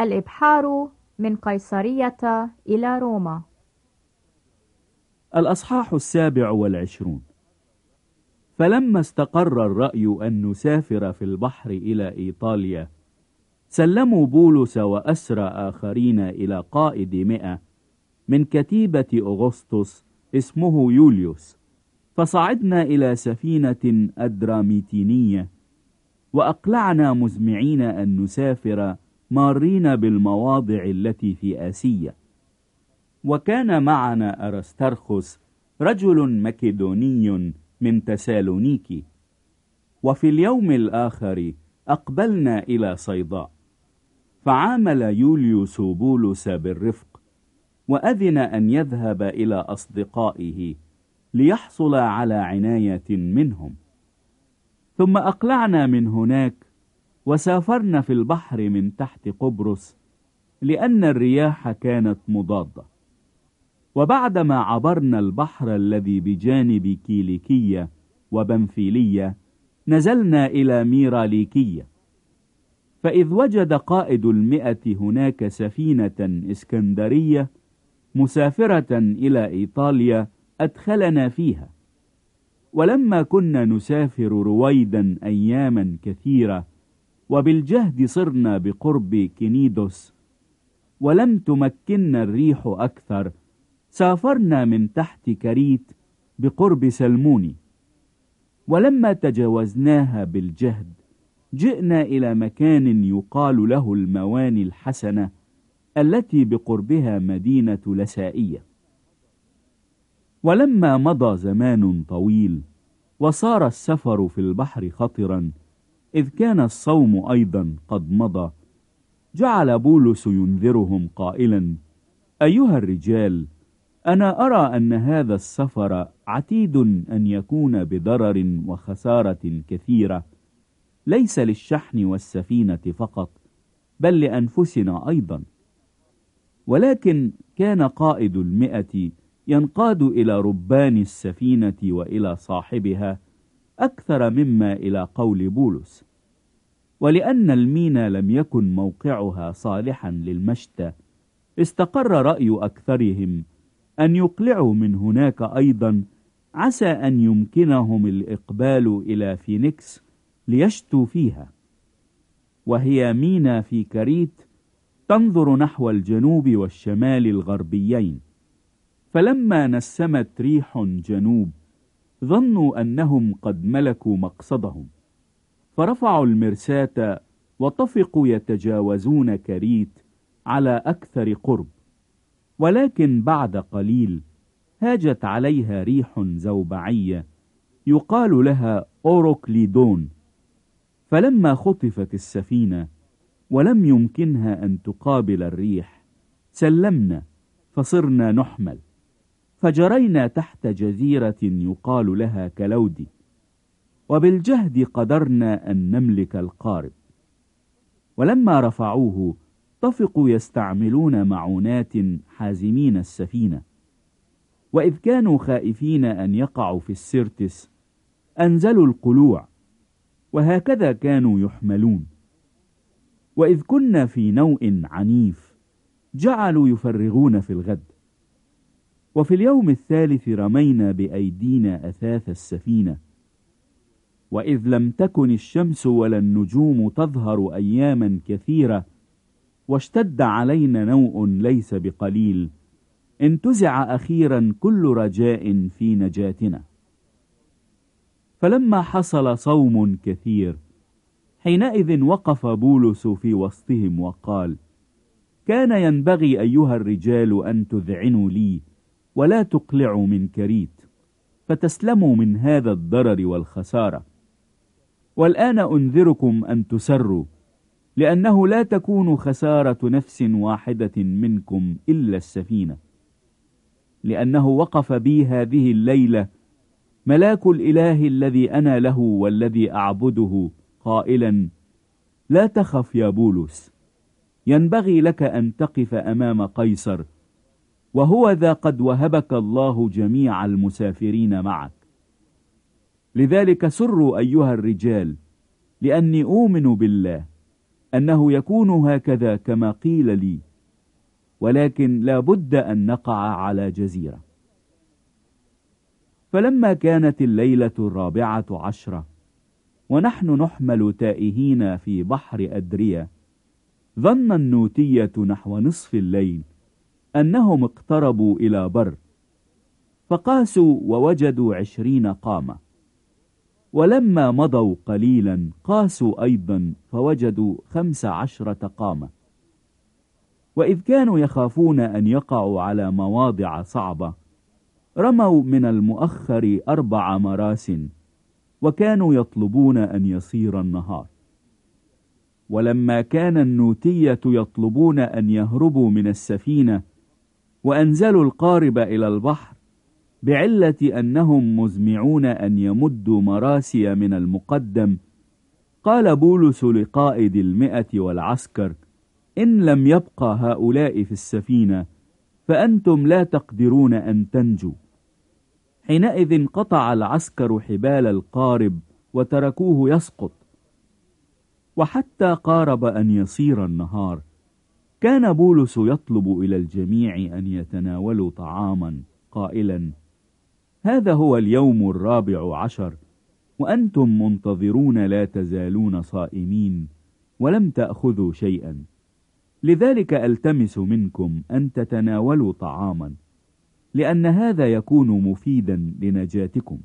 الإبحار من قيصرية إلى روما. الأصحاح السابع والعشرون. فلما استقر الرأي أن نسافر في البحر إلى إيطاليا سلموا بولس وأسرى آخرين إلى قائد مئة من كتيبة أغسطس اسمه يوليوس. فصعدنا إلى سفينة أدراميتينية وأقلعنا مزمعين أن نسافر مارين بالمواضع التي في آسيا وكان معنا أرسترخس رجل مكدوني من تسالونيكي. وفي اليوم الآخر أقبلنا إلى صيداء. فعامل يوليوس بولس بالرفق وأذن أن يذهب إلى أصدقائه ليحصل على عناية منهم. ثم أقلعنا من هناك وسافرنا في البحر من تحت قبرص لأن الرياح كانت مضادة. وبعدما عبرنا البحر الذي بجانب كيليكية وبنفيلية نزلنا إلى ميراليكية. فإذ وجد قائد المئة هناك سفينة إسكندرية مسافرة إلى إيطاليا أدخلنا فيها. ولما كنا نسافر رويدا أياما كثيرة وبالجهد صرنا بقرب كنيدوس ولم تمكننا الريح أكثر سافرنا من تحت كريت بقرب سلموني. ولما تجاوزناها بالجهد جئنا إلى مكان يقال له المواني الحسنة التي بقربها مدينة لسائية. ولما مضى زمان طويل وصار السفر في البحر خطرا إذ كان الصوم أيضا قد مضى جعل بولس ينذرهم قائلا أيها الرجال أنا أرى أن هذا السفر عتيد أن يكون بضرر وخسارة كثيرة ليس للشحن والسفينة فقط بل لأنفسنا أيضا. ولكن كان قائد المئة ينقاد إلى ربان السفينة وإلى صاحبها أكثر مما إلى قول بولس. ولأن المينا لم يكن موقعها صالحا للمشتى استقر رأي أكثرهم أن يقلعوا من هناك أيضا عسى أن يمكنهم الإقبال إلى فينيكس ليشتوا فيها. وهي مينا في كريت تنظر نحو الجنوب والشمال الغربيين. فلما نسمت ريح جنوب ظنوا أنهم قد ملكوا مقصدهم. فرفعوا المرساة وطفقوا يتجاوزون كريت على أكثر قرب. ولكن بعد قليل هاجت عليها ريح زوبعية يقال لها أوروكليدون. فلما خطفت السفينة ولم يمكنها أن تقابل الريح سلمنا فصرنا نحمل. فجرينا تحت جزيرة يقال لها كلودي وبالجهد قدرنا أن نملك القارب. ولما رفعوه طفقوا يستعملون معونات حازمين السفينة. وإذ كانوا خائفين أن يقعوا في السرتس أنزلوا القلوع وهكذا كانوا يحملون. وإذ كنا في نوء عنيف جعلوا يفرغون في الغد. وفي اليوم الثالث رمينا بأيدينا أثاث السفينة. وإذ لم تكن الشمس ولا النجوم تظهر أياما كثيرة واشتد علينا نوء ليس بقليل انتزع أخيرا كل رجاء في نجاتنا. فلما حصل صوم كثير حينئذ وقف بولس في وسطهم وقال كان ينبغي أيها الرجال أن تذعنوا لي ولا تقلعوا من كريت فتسلموا من هذا الضرر والخسارة. والآن أنذركم أن تسروا لأنه لا تكون خسارة نفس واحدة منكم إلا السفينة. لأنه وقف بي هذه الليلة ملاك الإله الذي أنا له والذي أعبده قائلا لا تخف يا بولس ينبغي لك أن تقف أمام قيصر وهو ذا قد وهبك الله جميع المسافرين معك. لذلك سروا أيها الرجال لأني أؤمن بالله أنه يكون هكذا كما قيل لي ولكن لا بد أن نقع على جزيرة. فلما كانت الليلة الرابعة عشرة ونحن نحمل تائهين في بحر أدرية ظن النوتية نحو نصف الليل أنهم اقتربوا إلى بر فقاسوا ووجدوا عشرين قامة. ولما مضوا قليلا قاسوا أيضا فوجدوا خمس عشرة قامة. وإذ كانوا يخافون أن يقعوا على مواضع صعبة رموا من المؤخر أربع مراس وكانوا يطلبون أن يصير النهار. ولما كان النوتية يطلبون أن يهربوا من السفينة وأنزلوا القارب إلى البحر بعلة أنهم مزمعون أن يمدوا مراسي من المقدم. قال بولس لقائد المئة والعسكر إن لم يبقى هؤلاء في السفينة فأنتم لا تقدرون أن تنجوا. حينئذ قطع العسكر حبال القارب وتركوه يسقط. وحتى قارب أن يصير النهار كان بولس يطلب إلى الجميع أن يتناولوا طعاما قائلا هذا هو اليوم الرابع عشر وأنتم منتظرون لا تزالون صائمين ولم تأخذوا شيئا. لذلك ألتمس منكم أن تتناولوا طعاما لأن هذا يكون مفيدا لنجاتكم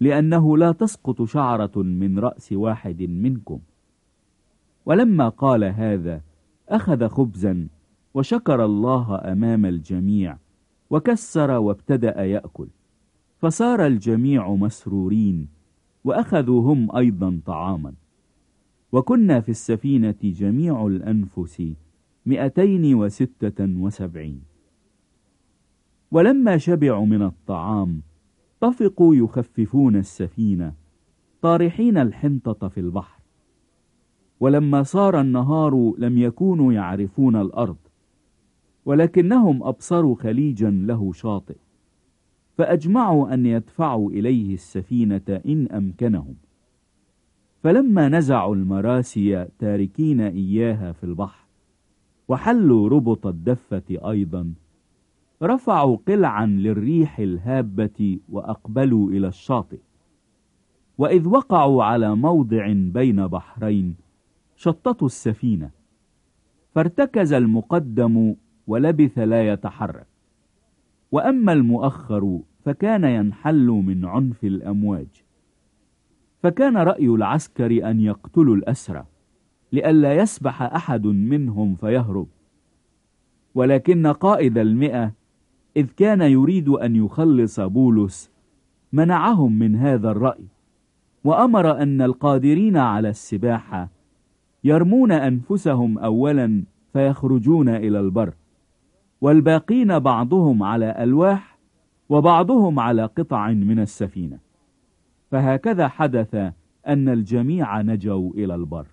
لأنه لا تسقط شعرة من رأس واحد منكم. ولما قال هذا أخذ خبزا وشكر الله أمام الجميع وكسر وابتدأ يأكل فصار الجميع مسرورين وأخذوا هم أيضا طعاما. وكنا في السفينة جميع الأنفس مئتين وستة وسبعين. ولما شبعوا من الطعام طفقوا يخففون السفينة طارحين الحنطة في البحر. ولما صار النهار لم يكونوا يعرفون الأرض ولكنهم أبصروا خليجا له شاطئ فأجمعوا أن يدفعوا إليه السفينة إن أمكنهم. فلما نزعوا المراسي تاركين إياها في البحر وحلوا ربط الدفة أيضا رفعوا قلعا للريح الهابة وأقبلوا إلى الشاطئ. وإذ وقعوا على موضع بين بحرين شططوا السفينة. فارتكز المقدم ولبث لا يتحرك. وأما المؤخر فكان ينحل من عنف الأمواج. فكان رأي العسكر أن يقتلوا الأسرى لئلا يسبح أحد منهم فيهرب. ولكن قائد المئة إذ كان يريد أن يخلص بولس منعهم من هذا الرأي. وأمر أن القادرين على السباحة يرمون أنفسهم أولا فيخرجون إلى البر والباقين بعضهم على ألواح وبعضهم على قطع من السفينة. فهكذا حدث أن الجميع نجوا إلى البر.